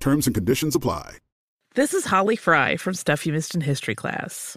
Terms and conditions apply. This is Holly Fry from Stuff You Missed in History class.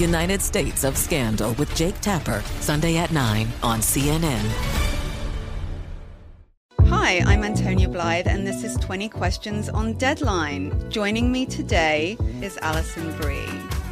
United States of Scandal with Jake Tapper, Sunday at 9 on CNN. Hi, I'm Antonia Blythe, and this is 20 Questions on Deadline. Joining me today is Alison Brie.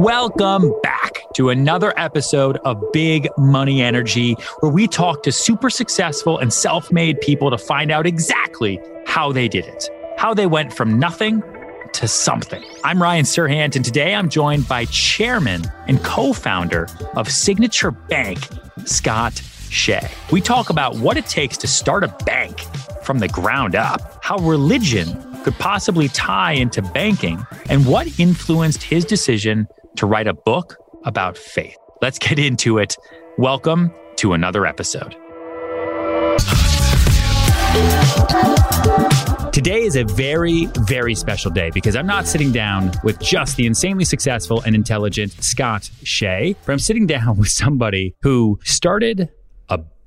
Welcome back to another episode of Big Money Energy, where we talk to super successful and self made people to find out exactly how they did it, how they went from nothing to something. I'm Ryan Serhant, and today I'm joined by chairman and co founder of Signature Bank, Scott Shay. We talk about what it takes to start a bank from the ground up, how religion could possibly tie into banking, and what influenced his decision to write a book about faith. Let's get into it. Welcome to another episode. Today is a very, very special day because I'm not sitting down with just the insanely successful and intelligent Scott Shay, but I'm sitting down with somebody who started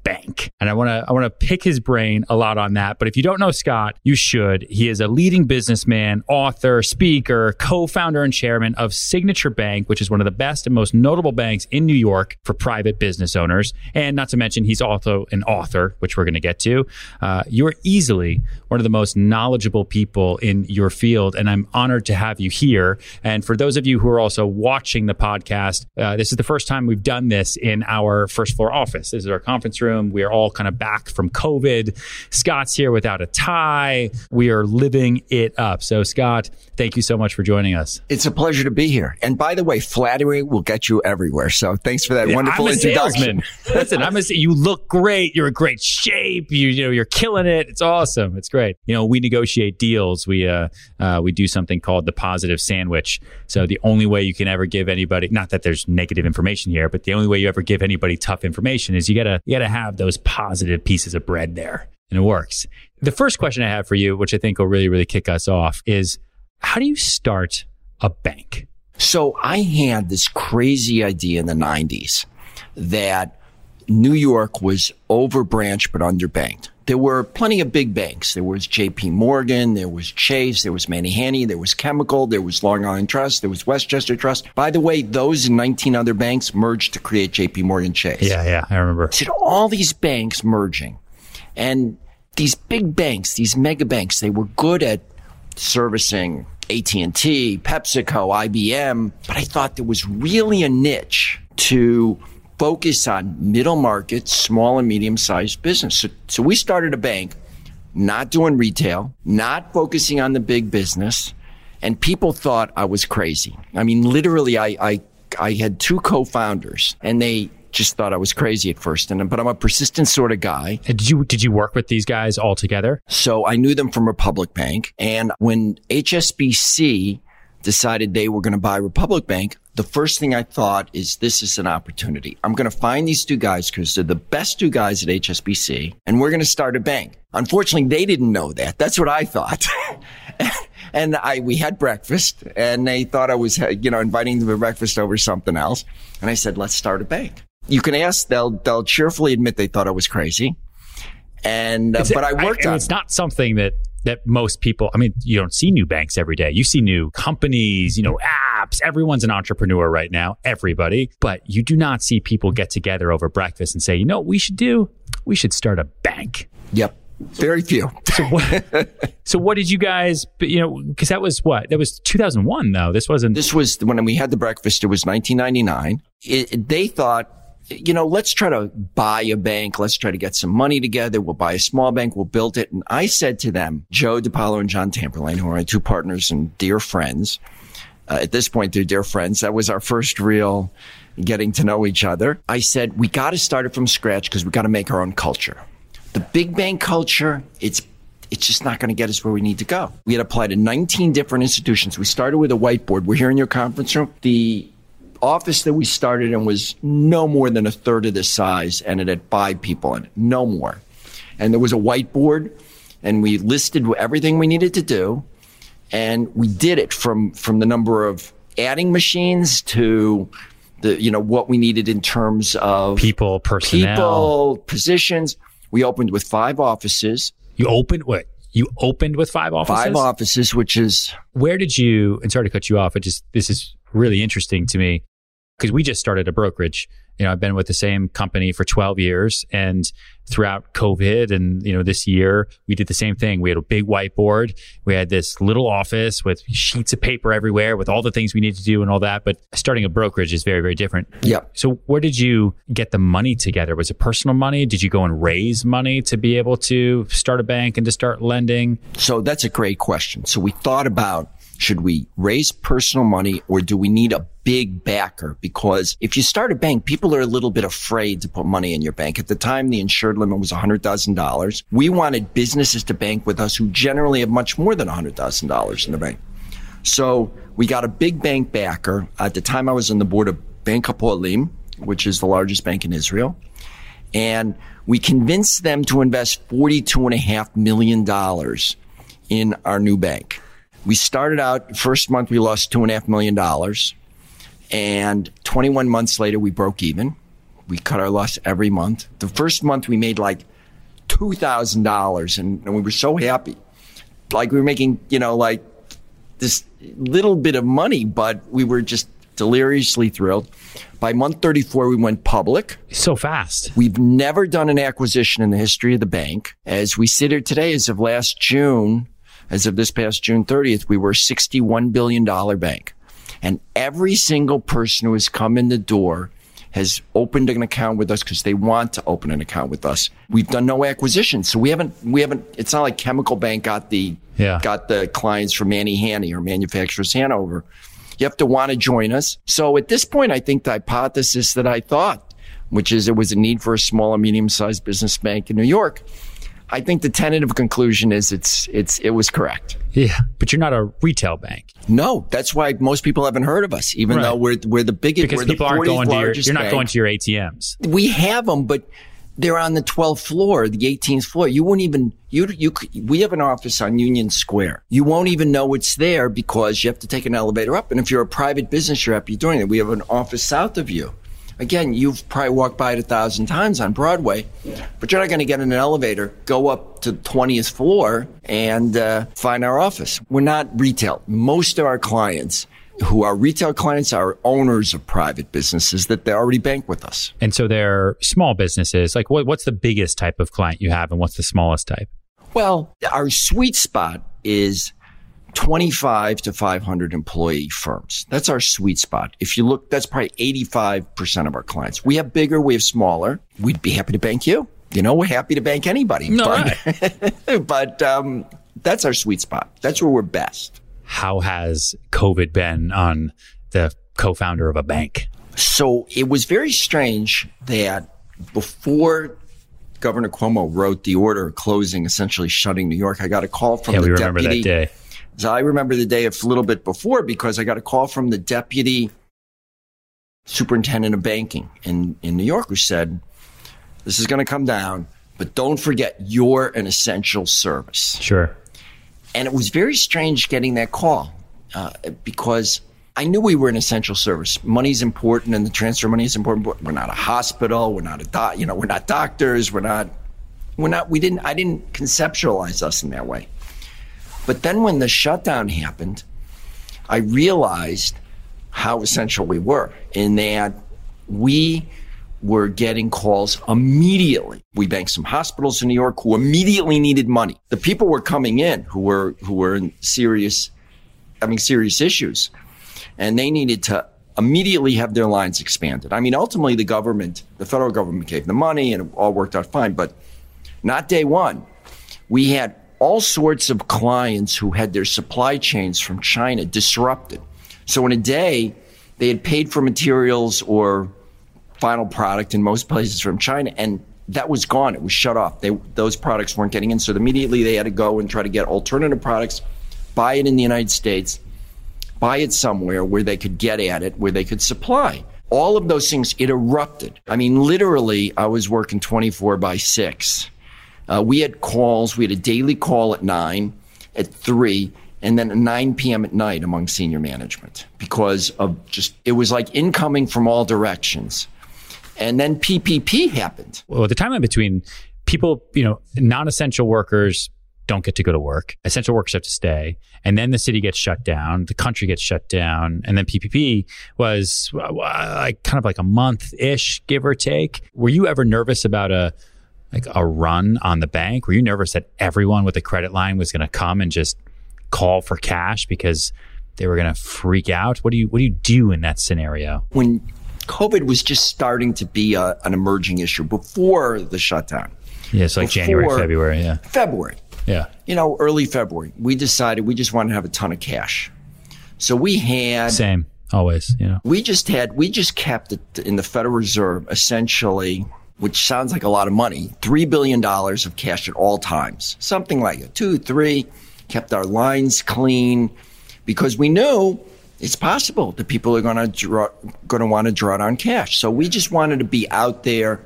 bank. And I want to I want to pick his brain a lot on that. But if you don't know Scott, you should. He is a leading businessman, author, speaker, co-founder and chairman of Signature Bank, which is one of the best and most notable banks in New York for private business owners. And not to mention, he's also an author, which we're going to get to. Uh, you're easily one of the most knowledgeable people in your field, and I'm honored to have you here. And for those of you who are also watching the podcast, uh, this is the first time we've done this in our first floor office. This is our conference room. We are all kind of back from COVID. Scott's here without a tie. We are living it up. So, Scott, thank you so much for joining us. It's a pleasure to be here. And by the way, flattery will get you everywhere. So thanks for that wonderful I'm a introduction. Listen, I'm a, you look great. You're in great shape. You, you know, you're killing it. It's awesome. It's great. You know, we negotiate deals. We, uh, uh, we do something called the positive sandwich. So the only way you can ever give anybody, not that there's negative information here, but the only way you ever give anybody tough information is you gotta, you gotta have those positive pieces of bread there and it works. The first question I have for you, which I think will really, really kick us off is how do you start a bank? So I had this crazy idea in the 90s that New York was overbranched but underbanked. There were plenty of big banks. There was JP Morgan, there was Chase, there was Manny Hanny, there was Chemical, there was Long Island Trust, there was Westchester Trust. By the way, those and 19 other banks merged to create JP Morgan Chase. Yeah, yeah, I remember. So all these banks merging and these big banks, these mega banks, they were good at servicing AT&T, PepsiCo, IBM, but I thought there was really a niche to focus on middle market, small and medium sized business. So, so we started a bank not doing retail, not focusing on the big business, and people thought I was crazy. I mean, literally, I, I, I had two co-founders and they just thought I was crazy at first. And but I'm a persistent sort of guy. And did you did you work with these guys all together? So I knew them from Republic Bank, and when HSBC decided they were going to buy Republic Bank, the first thing I thought is this is an opportunity. I'm going to find these two guys because they're the best two guys at HSBC and we're going to start a bank. Unfortunately, they didn't know that. That's what I thought. and I, we had breakfast and they thought I was, you know, inviting them to breakfast over something else. And I said, let's start a bank. You can ask, they'll, they'll cheerfully admit they thought I was crazy. And, uh, but I worked I, on It's not something that that most people, I mean, you don't see new banks every day. You see new companies, you know, apps. Everyone's an entrepreneur right now, everybody. But you do not see people get together over breakfast and say, you know what we should do? We should start a bank. Yep. Very few. so, what, so what did you guys, you know, because that was what? That was 2001, though. This wasn't. This was when we had the breakfast, it was 1999. It, they thought, you know, let's try to buy a bank. Let's try to get some money together. We'll buy a small bank. We'll build it. And I said to them, Joe DePaolo and John Tamberlane, who are my two partners and dear friends. Uh, at this point, they're dear friends. That was our first real getting to know each other. I said, we got to start it from scratch because we got to make our own culture. The big Bang culture, it's it's just not going to get us where we need to go. We had applied to 19 different institutions. We started with a whiteboard. We're here in your conference room. The office that we started in was no more than a third of this size and it had five people in it, no more. And there was a whiteboard and we listed everything we needed to do. And we did it from, from the number of adding machines to the, you know, what we needed in terms of people, personnel, people, positions. We opened with five offices. You opened what? You opened with five offices? Five offices, which is. Where did you, and sorry to cut you off, it just, this is really interesting to me because we just started a brokerage. You know, I've been with the same company for 12 years and throughout COVID and, you know, this year we did the same thing. We had a big whiteboard. We had this little office with sheets of paper everywhere with all the things we need to do and all that. But starting a brokerage is very, very different. Yeah. So where did you get the money together? Was it personal money? Did you go and raise money to be able to start a bank and to start lending? So that's a great question. So we thought about should we raise personal money or do we need a big backer? Because if you start a bank, people are a little bit afraid to put money in your bank. At the time, the insured limit was $100,000. We wanted businesses to bank with us who generally have much more than $100,000 in the bank. So we got a big bank backer. At the time, I was on the board of Bank Hapoalim, which is the largest bank in Israel. And we convinced them to invest $42.5 million in our new bank. We started out, first month we lost two and a half million dollars. And 21 months later, we broke even. We cut our loss every month. The first month we made like $2,000 and, and we were so happy. Like we were making, you know, like this little bit of money, but we were just deliriously thrilled. By month 34, we went public. So fast. We've never done an acquisition in the history of the bank. As we sit here today, as of last June, as of this past June 30th, we were a $61 billion bank. And every single person who has come in the door has opened an account with us because they want to open an account with us. We've done no acquisitions. So we haven't, we haven't, it's not like Chemical Bank got the, yeah. got the clients from Manny Hanny or Manufacturers Hanover. You have to want to join us. So at this point, I think the hypothesis that I thought, which is there was a need for a small and medium sized business bank in New York, I think the tentative conclusion is it's it's it was correct. Yeah, but you're not a retail bank. No, that's why most people haven't heard of us, even right. though we're we're the biggest. Because we're people the aren't going to your. You're not bank. going to your ATMs. We have them, but they're on the 12th floor, the 18th floor. You won't even you you. We have an office on Union Square. You won't even know it's there because you have to take an elevator up. And if you're a private business, you're happy doing it. We have an office south of you. Again, you've probably walked by it a thousand times on Broadway, but you're not going to get in an elevator, go up to the 20th floor, and uh, find our office. We're not retail. Most of our clients who are retail clients are owners of private businesses that they already bank with us. And so they're small businesses. Like, what, what's the biggest type of client you have, and what's the smallest type? Well, our sweet spot is 25 to 500 employee firms. That's our sweet spot. If you look, that's probably 85% of our clients. We have bigger, we have smaller. We'd be happy to bank you. You know, we're happy to bank anybody. No, but, right. but um, that's our sweet spot. That's where we're best. How has COVID been on the co-founder of a bank? So it was very strange that before Governor Cuomo wrote the order closing, essentially shutting New York, I got a call from yeah, the we remember deputy. that day. So I remember the day a little bit before because I got a call from the deputy superintendent of banking in, in New York who said, This is going to come down, but don't forget you're an essential service. Sure. And it was very strange getting that call uh, because I knew we were an essential service. Money's important and the transfer money is important, but we're not a hospital. We're not a doc, you know, we're not doctors. We're not, we're not, we didn't, I didn't conceptualize us in that way. But then when the shutdown happened, I realized how essential we were in that we were getting calls immediately. We banked some hospitals in New York who immediately needed money. The people were coming in who were who were in serious having serious issues and they needed to immediately have their lines expanded. I mean ultimately the government, the federal government gave the money and it all worked out fine, but not day 1. We had all sorts of clients who had their supply chains from China disrupted. So in a day, they had paid for materials or final product in most places from China, and that was gone. It was shut off. They, those products weren't getting in. So immediately they had to go and try to get alternative products, buy it in the United States, buy it somewhere where they could get at it, where they could supply. All of those things, it erupted. I mean, literally, I was working 24 by 6. Uh, we had calls, we had a daily call at 9, at 3, and then at 9 p.m. at night among senior management because of just, it was like incoming from all directions. And then PPP happened. Well, the time in between, people, you know, non essential workers don't get to go to work. Essential workers have to stay. And then the city gets shut down, the country gets shut down. And then PPP was uh, like kind of like a month ish, give or take. Were you ever nervous about a, like a run on the bank? Were you nervous that everyone with a credit line was going to come and just call for cash because they were going to freak out? What do you, what do you do in that scenario? When COVID was just starting to be a, an emerging issue before the shutdown. Yeah, so like Before- January, February. Yeah. February. Yeah. You know, early February, we decided we just wanted to have a ton of cash. So we had Same. Always, you know. we just had we just kept it in the Federal Reserve essentially, which sounds like a lot of money, three billion dollars of cash at all times, something like it, two, three. Kept our lines clean because we knew it's possible that people are going to draw, going to want to draw down cash. So we just wanted to be out there.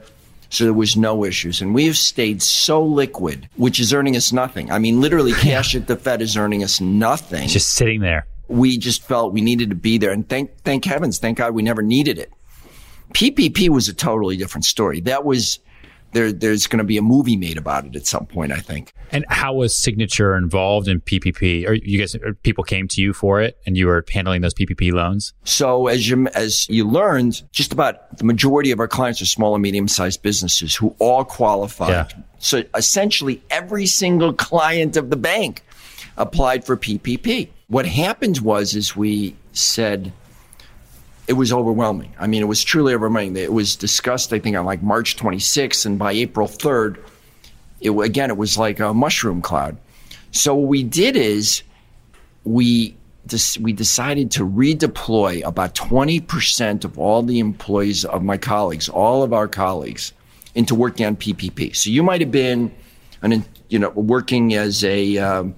So there was no issues. And we have stayed so liquid, which is earning us nothing. I mean, literally cash at the Fed is earning us nothing It's just sitting there. we just felt we needed to be there. And thank, thank heavens, thank God we never needed it. PPP was a totally different story. That was, there, there's going to be a movie made about it at some point, I think. And how was Signature involved in PPP? Or you guys, or people came to you for it and you were handling those PPP loans? So as you, as you learned, just about the majority of our clients are small and medium sized businesses who all qualified. Yeah. So essentially every single client of the bank applied for PPP. What happened was, is we said, it was overwhelming. I mean, it was truly overwhelming. It was discussed, I think, on like March 26th, and by April 3rd, it again, it was like a mushroom cloud. So what we did is we we decided to redeploy about 20% of all the employees of my colleagues, all of our colleagues, into working on PPP. So you might have been, an, you know, working as a um,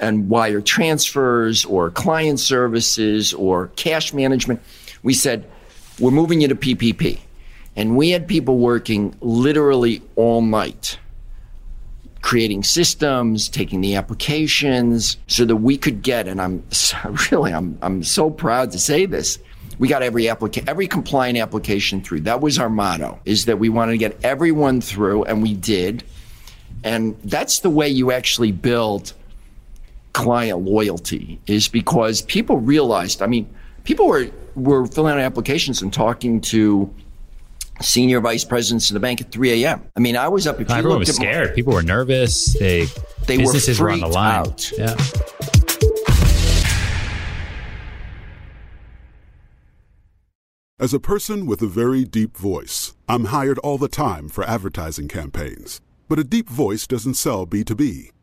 and wire transfers or client services or cash management. We said, we're moving you to PPP. And we had people working literally all night, creating systems, taking the applications so that we could get, and I'm really, I'm, I'm so proud to say this. We got every applica- every compliant application through. That was our motto, is that we wanted to get everyone through, and we did. And that's the way you actually build client loyalty is because people realized, I mean, people were, were filling out applications and talking to senior vice presidents of the bank at 3 a.m. I mean, I was up. If you Everyone was at my- scared. People were nervous. They, They were businesses were, on the line. out. Yeah. As a person with a very deep voice, I'm hired all the time for advertising campaigns. But a deep voice doesn't sell B2B,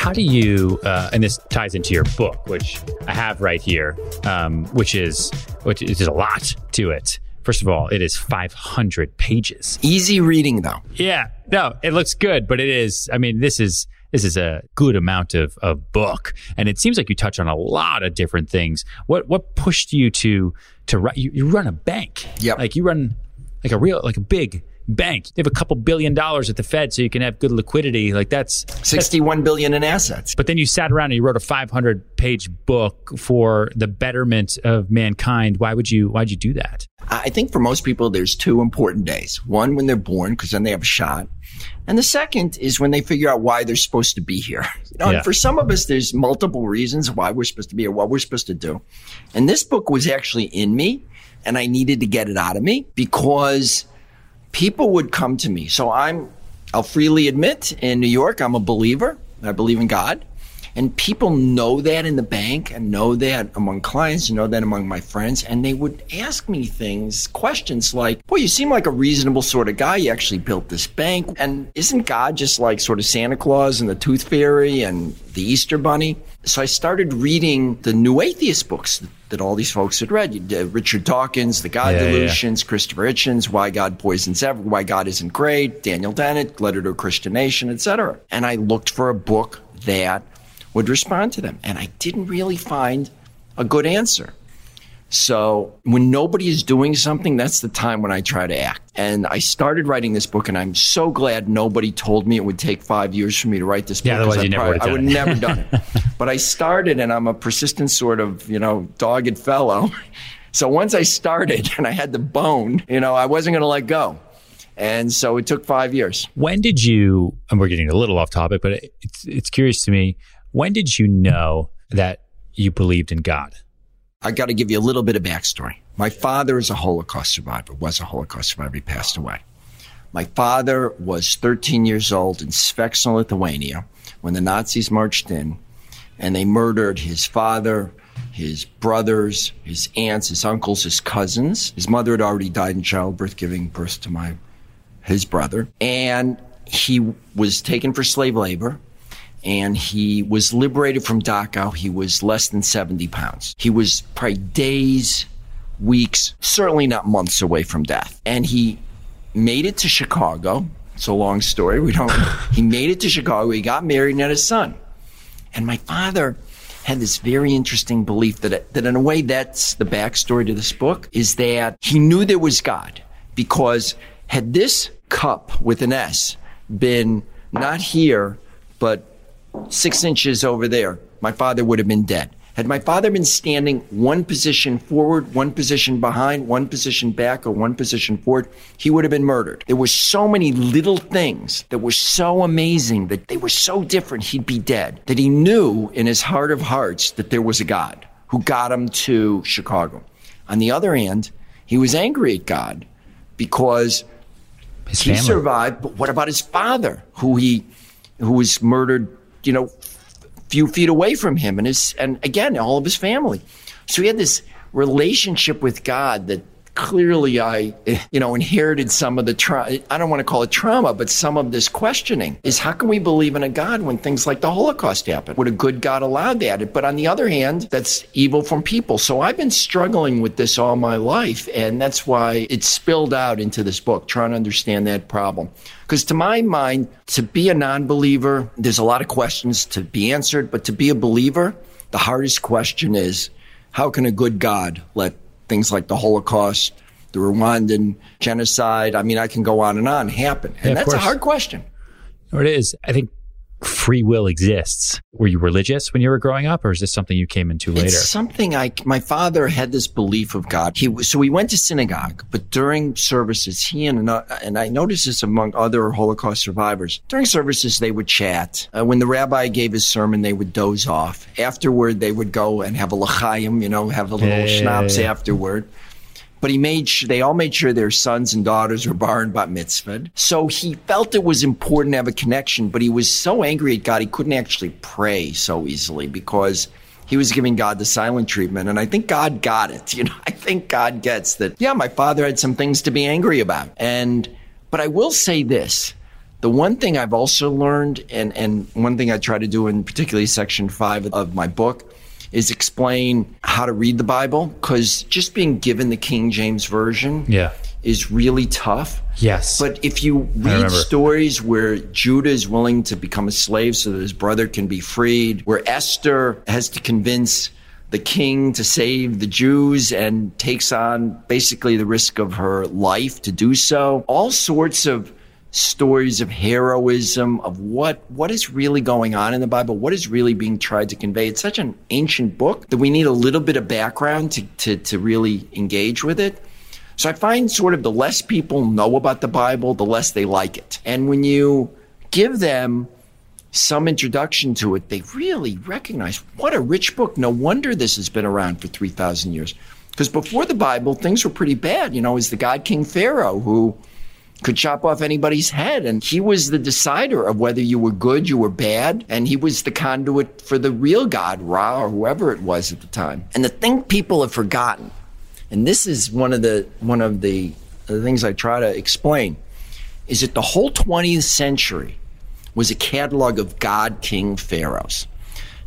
How do you, uh, and this ties into your book, which I have right here, um, which is which is a lot to it. First of all, it is 500 pages. Easy reading, though. Yeah, no, it looks good, but it is. I mean, this is this is a good amount of of book, and it seems like you touch on a lot of different things. What what pushed you to to run? You, you run a bank. Yep. Like you run like a real like a big bank. You have a couple billion dollars at the Fed, so you can have good liquidity. Like that's Sixty-one billion in assets. but then you sat around and you wrote a 500 page book for the betterment of mankind. Why would you? Why'd you do that? I think for most people, there's two important days. One when they're born, because then they have a shot. And the second is when they figure out why they're supposed to be here. You know, Yeah. and for some of us, there's multiple reasons why we're supposed to be here, what we're supposed to do. And this book was actually in me and I needed to get it out of me because people would come to me. So I'm, I'll freely admit in New York, I'm a believer. I believe in God. And people know that in the bank and know that among clients and know that among my friends. And they would ask me things, questions like, Boy, you seem like a reasonable sort of guy. You actually built this bank. And isn't God just like sort of Santa Claus and the Tooth Fairy and the Easter Bunny? So I started reading the new atheist books that all these folks had read. Uh, Richard Dawkins, The God Yeah, yeah. Delusions, Christopher Hitchens, Why God Poisons Ever, Why God Isn't Great, Daniel Dennett, Letter to a Christian Nation, etc. And I looked for a book that would respond to them. And I didn't really find a good answer. So when nobody is doing something, that's the time when I try to act. And I started writing this book, and I'm so glad nobody told me it would take five years for me to write this book. Yeah, otherwise I you never probably- would've I would it. never done it. But I started, and I'm a persistent sort of, you know, dogged fellow. So once I started and I had the bone, you know, I wasn't going to let go. And so it took five years. When did you? And we're getting a little off topic, but it's it's curious to me. When did you know that you believed in God? I got to give you a little bit of backstory. My father is a Holocaust survivor, was a Holocaust survivor. He passed away. My father was 13 years old in Sveksna, Lithuania, when the Nazis marched in and they murdered his father, his brothers, his aunts, his uncles, his cousins. His mother had already died in childbirth, giving birth to my his brother, and he was taken for slave labor. And he was liberated from Dachau. He was less than 70 pounds. He was probably days, weeks, certainly not months away from death. And he made it to Chicago. It's a long story. We don't. he made it to Chicago. He got married and had a son. And my father had this very interesting belief that, that in a way that's the backstory to this book is that he knew there was God because had this cup with an S been not here, but six inches over there, my father would have been dead. Had my father been standing one position forward, one position behind, one position back, or one position forward, he would have been murdered. There were so many little things that were so amazing that they were so different, he'd be dead. That he knew in his heart of hearts that there was a God who got him to Chicago. On the other hand, he was angry at God because His he family. survived, but what about his father, who he who was murdered, you know, few feet away from him and his and again all of his family. So he had this relationship with God that clearly I you know inherited some of the tra- I don't want to call it trauma but some of this questioning is how can we believe in a God when things like the Holocaust happened? Would a good God allow that? But on the other hand that's evil from people. So I've been struggling with this all my life and that's why it spilled out into this book trying to understand that problem. Because to my mind, to be a non believer, there's a lot of questions to be answered, but to be a believer, the hardest question is how can a good God let things like the Holocaust, the Rwandan genocide, I mean, I can go on and on, happen? And Yeah, that's a hard question. Or it is. I think free will exists. Were you religious when you were growing up, or is this something you came into later? It's something I, my father had this belief of God. He was- so we went to synagogue, but during services, he and and I noticed this among other Holocaust survivors. During services, they would chat. Uh, when the rabbi gave his sermon, they would doze off. Afterward, they would go and have a l'chaim, you know, have a little Yeah, schnapps yeah, yeah. afterward. But he made sure, they all made sure their sons and daughters were bar and bat mitzvah. So he felt it was important to have a connection, but he was so angry at God he couldn't actually pray so easily because he was giving God the silent treatment. And I think God got it. You know, I think God gets that, yeah, my father had some things to be angry about. And, but I will say this. The one thing I've also learned, and, and one thing I try to do in particularly section five of my book, is explain how to read the Bible because just being given the King James Version Yeah. is really tough. Yes. But if you read stories where Judah is willing to become a slave so that his brother can be freed, where Esther has to convince the king to save the Jews and takes on basically the risk of her life to do so, all sorts of stories of heroism of what what is really going on in the bible what is really being tried to convey it's such an ancient book that we need a little bit of background to, to, to really engage with it so I find sort of the less people know about the Bible, the less they like it. And when you give them some introduction to it, they really recognize what a rich book. No wonder this has been around for 3,000 years. Because before the Bible, things were pretty bad. You know, was the god King Pharaoh who could chop off anybody's head. And he was the decider of whether you were good, you were bad. And he was the conduit for the real God, Ra, or whoever it was at the time. And the thing people have forgotten and this is one of the one of the, the things I try to explain, is that the whole 20th century was a catalog of god king pharaohs.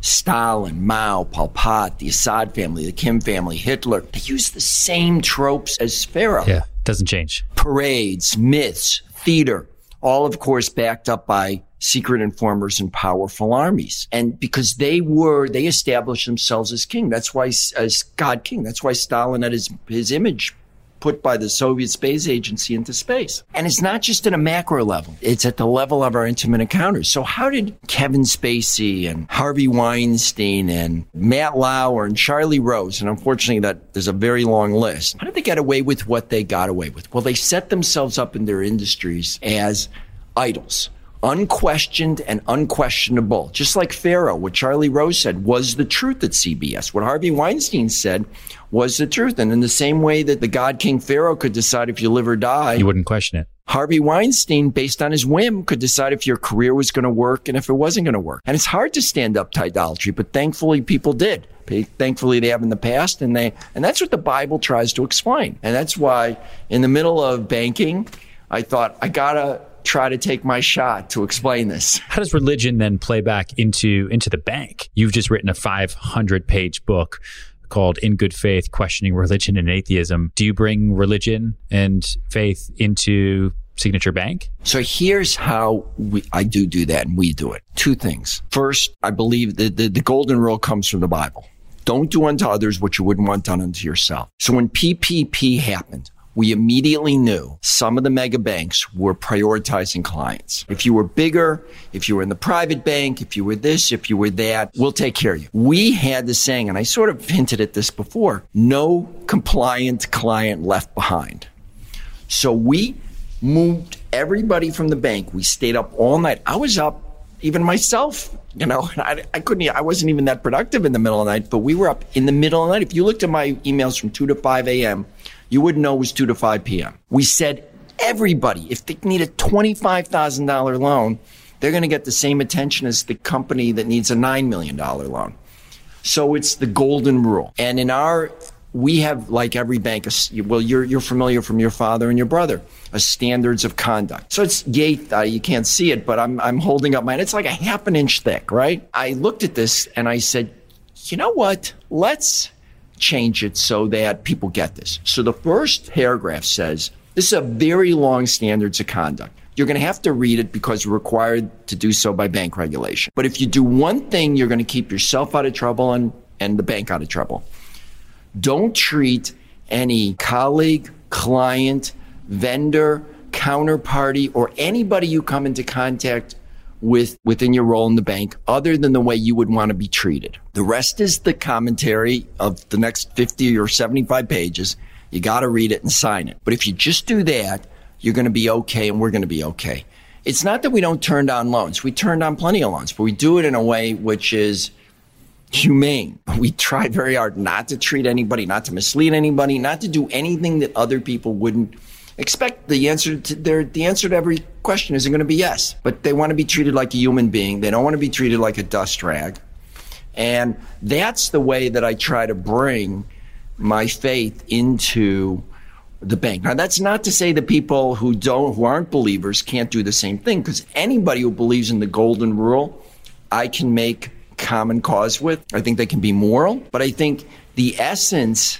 Stalin, Mao, Pol Pot, the Assad family, the Kim family, Hitler, they use the same tropes as Pharaoh. Yeah. Doesn't change. Parades, myths, theater, all of course backed up by secret informers and powerful armies. And because they were, they established themselves as king. That's why, as God king, that's why Stalin had his, his image put by the Soviet Space Agency into space. And it's not just at a macro level. It's at the level of our intimate encounters. So how did Kevin Spacey and Harvey Weinstein and Matt Lauer and Charlie Rose, and unfortunately that there's a very long list, how did they get away with what they got away with? Well, they set themselves up in their industries as idols unquestioned and unquestionable. Just like Pharaoh, what Charlie Rose said was the truth at CBS. What Harvey Weinstein said was the truth. And in the same way that the God King Pharaoh could decide if you live or die, You wouldn't question it. Harvey Weinstein, based on his whim, could decide if your career was going to work and if it wasn't going to work. And it's hard to stand up to idolatry, but thankfully people did. Thankfully they have in the past and they, and that's what the Bible tries to explain. And that's why in the middle of banking, I thought I gotta try to take my shot to explain this. How does religion then play back into into the bank? You've just written a 500 page book called In Good Faith Questioning Religion and Atheism. Do you bring religion and faith into Signature Bank? So here's how we, I do do that and we do it. Two things. First, I believe that the, the golden rule comes from the Bible. Don't do unto others what you wouldn't want done unto yourself. So when PPP happened, we immediately knew some of the mega banks were prioritizing clients. If you were bigger, if you were in the private bank, if you were this, if you were that, we'll take care of you. We had the saying, and I sort of hinted at this before, no compliant client left behind. So we moved everybody from the bank. We stayed up all night. I was up even myself, you know, I, I couldn't, I wasn't even that productive in the middle of the night, but we were up in the middle of the night. If you looked at my emails from 2 to 5 a.m., you wouldn't know it was 2 to 5 p.m. We said everybody, if they need a $25,000 loan, they're going to get the same attention as the company that needs a $9 million loan. So it's the golden rule. And in our, we have, like every bank, well, you're, you're familiar from your father and your brother, a standards of conduct. So it's yay, uh, you can't see it, but I'm, I'm holding up mine. It's like a half an inch thick, right? I looked at this and I said, you know what? Let's change it so that people get this. So the first paragraph says, this is a very long standards of conduct. You're going to have to read it because you're required to do so by bank regulation. But if you do one thing, you're going to keep yourself out of trouble and, and the bank out of trouble. Don't treat any colleague, client, vendor, counterparty, or anybody you come into contact with within your role in the bank other than the way you would want to be treated. The rest is the commentary of the next 50 or 75 pages. You got to read it and sign it. But if you just do that, you're going to be okay and we're going to be okay. It's not that we don't turn down loans. We turn down plenty of loans, but we do it in a way which is humane. We try very hard not to treat anybody, not to mislead anybody, not to do anything that other people wouldn't expect the answer to their the answer to every question isn't going to be yes but they want to be treated like a human being. They don't want to be treated like a dust rag. And that's the way that i try to bring my faith into the bank. Now that's not to say that people who don't who aren't believers can't do the same thing because anybody who believes in the golden rule i can make common cause with. I think they can be moral but i think the essence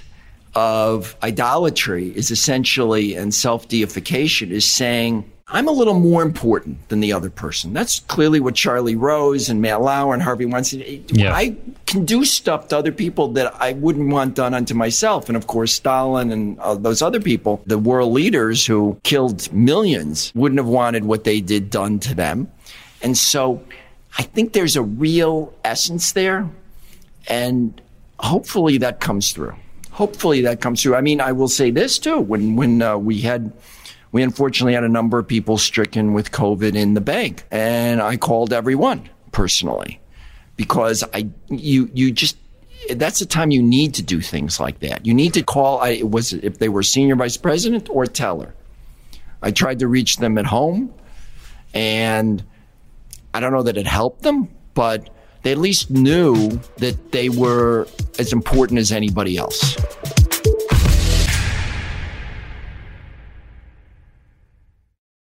of idolatry is essentially and self deification is saying, I'm a little more important than the other person. That's clearly what Charlie Rose and Matt Lauer and Harvey Weinstein. Yeah. I can do stuff to other people that I wouldn't want done unto myself. And of course, Stalin and uh, those other people, the world leaders who killed millions, wouldn't have wanted what they did done to them. And so I think there's a real essence there. And hopefully that comes through hopefully that comes through. I mean, I will say this too. When when uh, we had we unfortunately had a number of people stricken with COVID in the bank, and I called everyone personally because I you you just that's the time you need to do things like that. You need to call. I was if they were senior vice president or teller. I tried to reach them at home, and I don't know that it helped them, but they at least knew that they were as important as anybody else.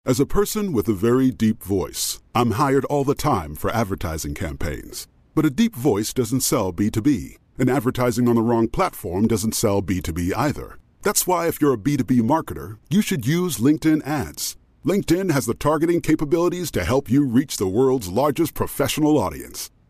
As a person with a very deep voice, I'm hired all the time for advertising campaigns. But a deep voice doesn't sell B2B, and advertising on the wrong platform doesn't sell B2B either. That's why, if you're a B2B marketer, you should use LinkedIn ads. LinkedIn has the targeting capabilities to help you reach the world's largest professional audience.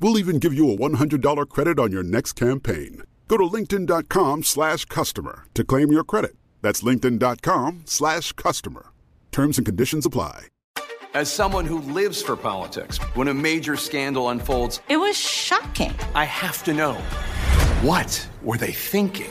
We'll even give you a $100 credit on your next campaign. Go to linkedin.com slash customer to claim your credit. That's linkedin.com slash customer. Terms and conditions apply. As someone who lives for politics, when a major scandal unfolds, It was shocking. I have to know what were they thinking?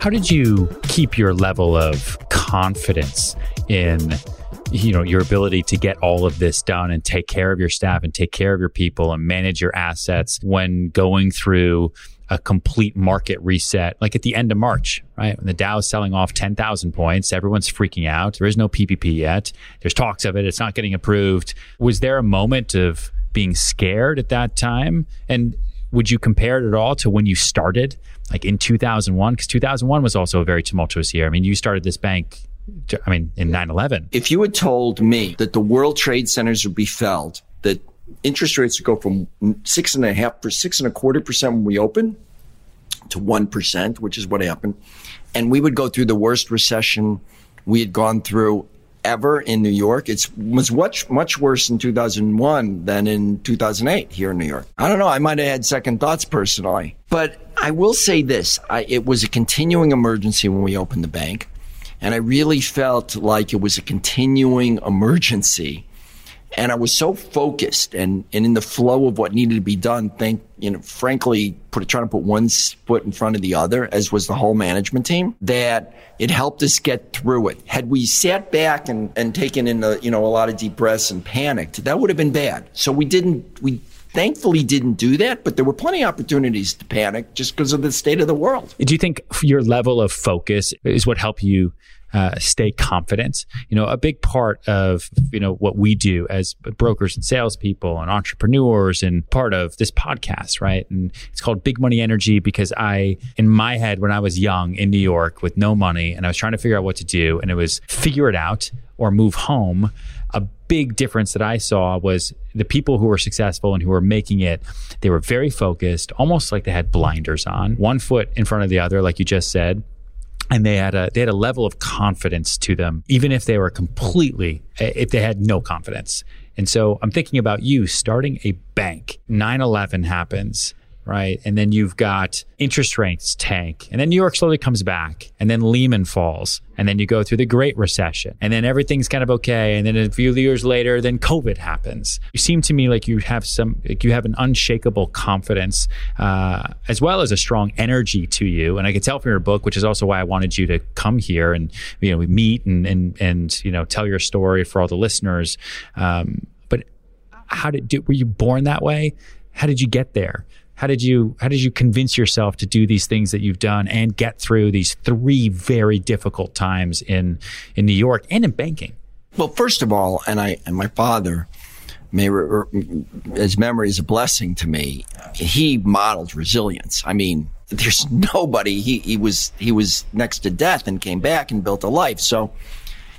How did you keep your level of confidence in you know your ability to get all of this done and take care of your staff and take care of your people and manage your assets when going through a complete market reset like at the end of March, right? When the Dow is selling off 10,000 points, everyone's freaking out. There is no PPP yet. There's talks of it. It's not getting approved. Was there a moment of being scared at that time? And would you compare it at all to when you started, like in 2001? Because 2001 was also a very tumultuous year. I mean, you started this bank, I mean, in 9 11. If you had told me that the World Trade Centers would be felled, that interest rates would go from six and a half per six and a quarter percent when we open to one percent, which is what happened, and we would go through the worst recession we had gone through ever in New York. It was much much worse in 2001 than in 2008 here in New York. I don't know. I might have had second thoughts personally, but I will say this: I, it was a continuing emergency when we opened the bank, and I really felt like it was a continuing emergency and I was so focused and, and in the flow of what needed to be done. Think, you know, frankly, put trying to put one foot in front of the other, as was the whole management team, that it helped us get through it. Had we sat back and, and taken in, a, you know, a lot of deep breaths and panicked, that would have been bad. So we didn't, we thankfully didn't do that, but there were plenty of opportunities to panic just because of the state of the world. Do you think your level of focus is what helped you uh, stay confident. You know, a big part of, you know, what we do as brokers and salespeople and entrepreneurs and part of this podcast, right? And it's called Big Money Energy because I, in my head, when I was young in New York with no money and I was trying to figure out what to do and it was figure it out or move home. A big difference that I saw was the people who were successful and who were making it, they were very focused, almost like they had blinders on, one foot in front of the other, like you just said, and they had a they had a level of confidence to them even if they were completely if they had no confidence. And so i'm thinking about you starting a bank. 9-11 happens right? And then you've got interest rates tank and then new york slowly comes back and then lehman falls and then you go through the great recession and then everything's kind of okay and then a few years later then covid happens. You seem to me like you have some like you have an unshakable confidence uh, as well as a strong energy to you. And i can tell from your book which is also why i wanted you to come here and you know we meet and and and you know tell your story for all the listeners. Um, but how did, did were you born that way? How did you get there How did you how did you convince yourself to do these things that you've done and get through these three very difficult times in in New York and in banking? Well, first of all, and I and my father may his memory is a blessing to me. He modeled resilience. I mean, there's nobody. He he was he was next to death and came back and built a life. So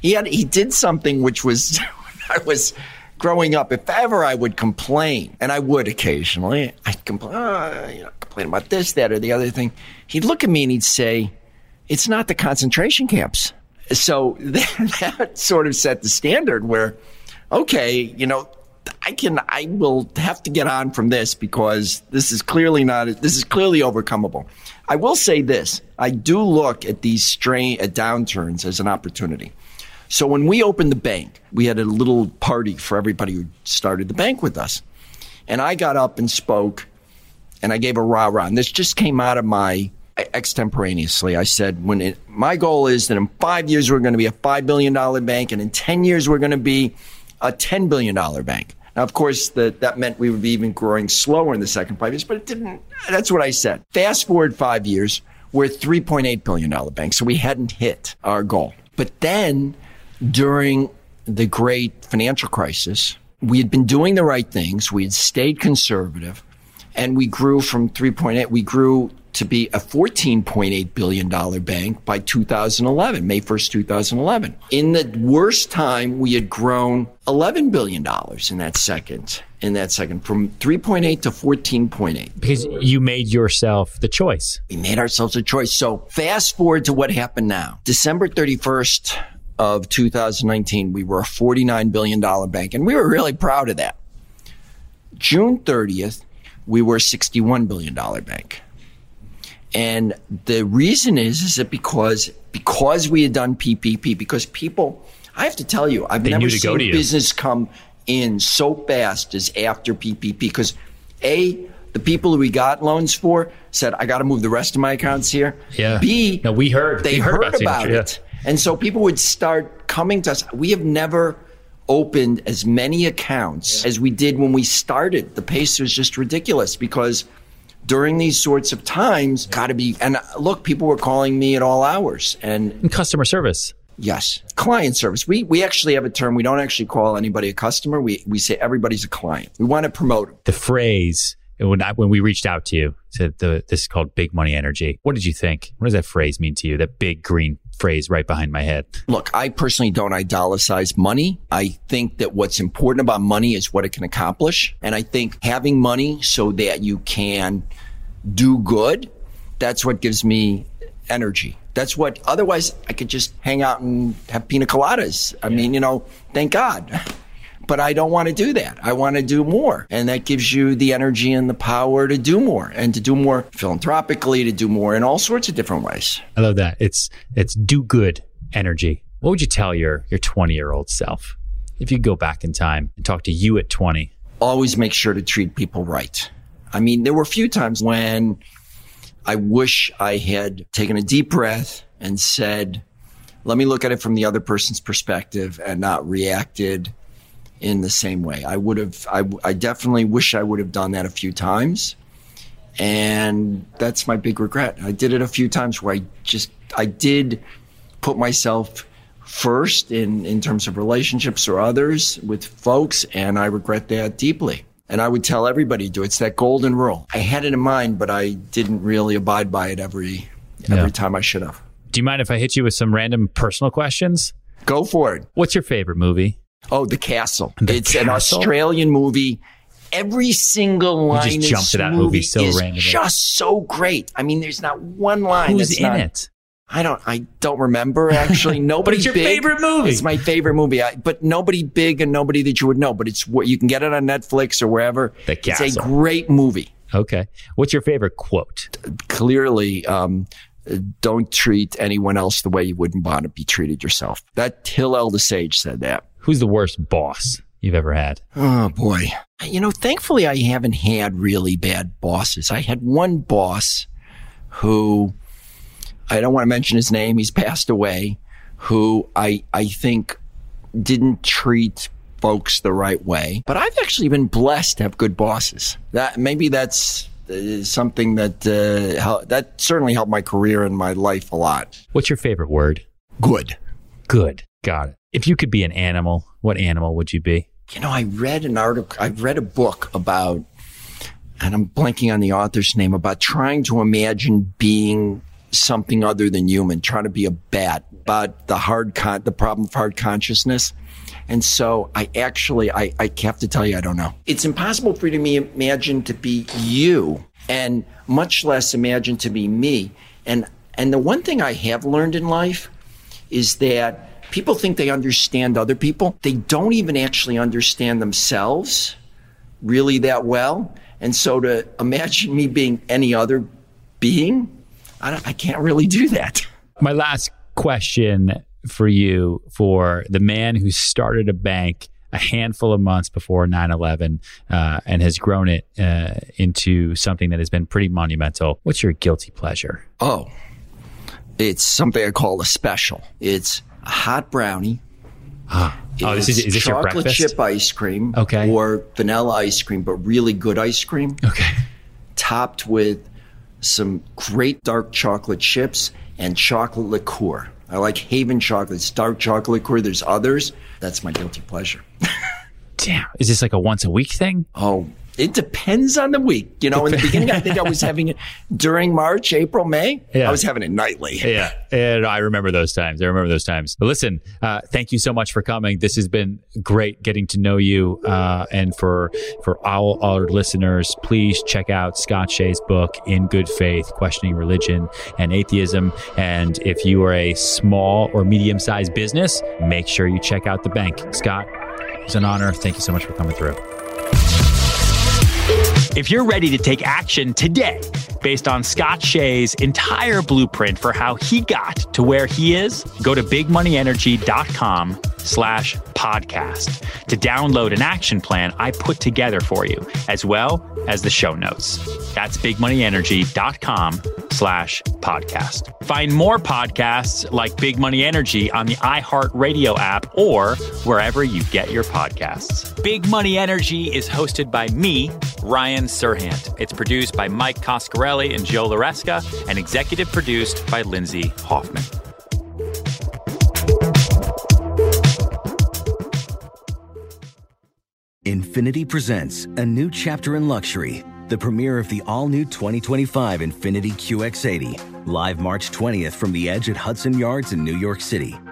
he had he did something which was I was growing up, if ever I would complain, and I would occasionally, I'd complain, uh, you know, complain about this, that, or the other thing. He'd look at me and he'd say, "It's not the concentration camps." So that, that sort of set the standard where, okay, you know, I can, I will have to get on from this because this is clearly not, this is clearly overcomable. I will say this: I do look at these strain, at downturns as an opportunity. So when we opened the bank, we had a little party for everybody who started the bank with us. And I got up and spoke and I gave a rah rah. And this just came out of my extemporaneously. I said, when it, my goal is that in five years, we're going to be a $5 billion bank. And in 10 years, we're going to be a $10 billion bank. Now, of course, the, that meant we would be even growing slower in the second five years, but it didn't. That's what I said. Fast forward five years, we're a $3.8 billion bank. So we hadn't hit our goal. But then during the great financial crisis, we had been doing the right things. We had stayed conservative and we grew from 3.8, we grew to be a $14.8 billion bank by 2011, May 1st, 2011. In the worst time, we had grown $11 billion in that second, in that second, from 3.8 to 14.8. Because you made yourself the choice. We made ourselves a choice. So fast forward to what happened now. December 31st, of 2019, we were a $49 billion bank, and we were really proud of that. June 30th, we were a $61 billion bank. And the reason is, is that because, because we had done PPP, because people, I have to tell you, I've They never knew to seen to business come in so fast as after PPP. Because A, the people who we got loans for said, I got to move the rest of my accounts here. Yeah. B, no, we heard. they we heard, about, about, Signature, yeah. It. And so people would start coming to us. We have never opened as many accounts as we did when we started. The pace was just ridiculous because during these sorts of times, got to be, and uh, look, people were calling me at all hours and, And customer service. yes, client service. We, we actually have a term. We don't actually call anybody a customer. We, we say everybody's a client. We want to promote them. The phrase when I, when we reached out to you, said the this is called big money energy. What did you think? What does that phrase mean to you? That big green phrase right behind my head. Look, I personally don't idolize money. I think that what's important about money is what it can accomplish. And I think having money so that you can do good, that's what gives me energy. That's what, otherwise I could just hang out and have pina coladas. I mean, you know, thank God. But I don't want to do that. I want to do more. And that gives you the energy and the power to do more and to do more philanthropically, to do more in all sorts of different ways. I love that. It's it's do good energy. What would you tell your your 20 year old self if you go back in time and talk to you at 20? always make sure to treat people right. I mean, there were a few times when I wish I had taken a deep breath and said, let me look at it from the other person's perspective and not reacted in the same way. I would have, I, I definitely wish I would have done that a few times. And that's my big regret. I did it a few times where I just, I did put myself first in, in terms of relationships or others with folks, and I regret that deeply. And I would tell everybody to do it. It's that golden rule. I had it in mind, but I didn't really abide by it every every Yeah. time I should have. Do you mind if I hit you with some random personal questions? Go for it. What's your favorite movie? Oh, The Castle. The it's an Australian movie. Every single line just in jumped this to that movie so is randomly. just so great. I mean, there's not one line Who's that's in not- it? I don't. I don't remember actually. Nobody. it's your big. favorite movie. It's my favorite movie. I, but nobody big and nobody that you would know. But it's what you can get it on Netflix or wherever. The Castle. It's a great movie. Okay. What's your favorite quote? Clearly, um, don't treat anyone else the way you wouldn't want to be treated yourself. That Hillel the Sage said that. Who's the worst boss you've ever had? Oh boy. You know, thankfully I haven't had really bad bosses. I had one boss who I don't want to mention his name, he's passed away, who I I think didn't treat folks the right way. But I've actually been blessed to have good bosses. That maybe that's is something that uh, hel- that certainly helped my career and my life a lot. What's your favorite word? Good. Good. Got it. If you could be an animal, what animal would you be? You know, I read an article, I read a book about, and I'm blanking on the author's name, about trying to imagine being something other than human, trying to be a bat, about the hard con, the problem of hard consciousness. And so I actually, I, I have to tell you, I don't know. It's impossible for you to imagine to be you and much less imagine to be me. And, and the one thing I have learned in life is that people think they understand other people. They don't even actually understand themselves really that well. And so to imagine me being any other being, I, I can't really do that. My last question for you for the man who started a bank a handful of months before 9-11 uh, and has grown it uh, into something that has been pretty monumental what's your guilty pleasure oh it's something i call a special it's a hot brownie ah. Oh, this is, is this chocolate your breakfast? chip ice cream, okay, or vanilla ice cream, but really good ice cream, okay, topped with some great dark chocolate chips and chocolate liqueur. I like Haven chocolates, dark chocolate liqueur. There's others. That's my guilty pleasure. Damn. Is this like a once a week thing? Oh, it depends on the week. You know, in the beginning, I think I was having it during March, April, May. Yeah. I was having it nightly. Yeah. And I remember those times. I remember those times. But listen, uh, thank you so much for coming. This has been great getting to know you. Uh, and for, for all our listeners, please check out Scott Shay's book, In Good Faith, Questioning Religion and Atheism. And if you are a small or medium sized business, make sure you check out the bank. Scott, it's an honor. Thank you so much for coming through. If you're ready to take action today based on Scott Shay's entire blueprint for how he got to where he is, go to bigmoneyenergy.com slash podcast to download an action plan I put together for you, as well as the show notes. That's bigmoneyenergy.com slash podcast. Find more podcasts like Big Money Energy on the iHeartRadio app or wherever you get your podcasts. Big Money Energy is hosted by me, Ryan Serhant. It's produced by Mike Coscarelli and Joe Laresca and executive produced by Lindsay Hoffman. Infiniti presents a new chapter in luxury, the premiere of the all new 2025 Infiniti QX80, live March 20th from the edge at Hudson Yards in New York City,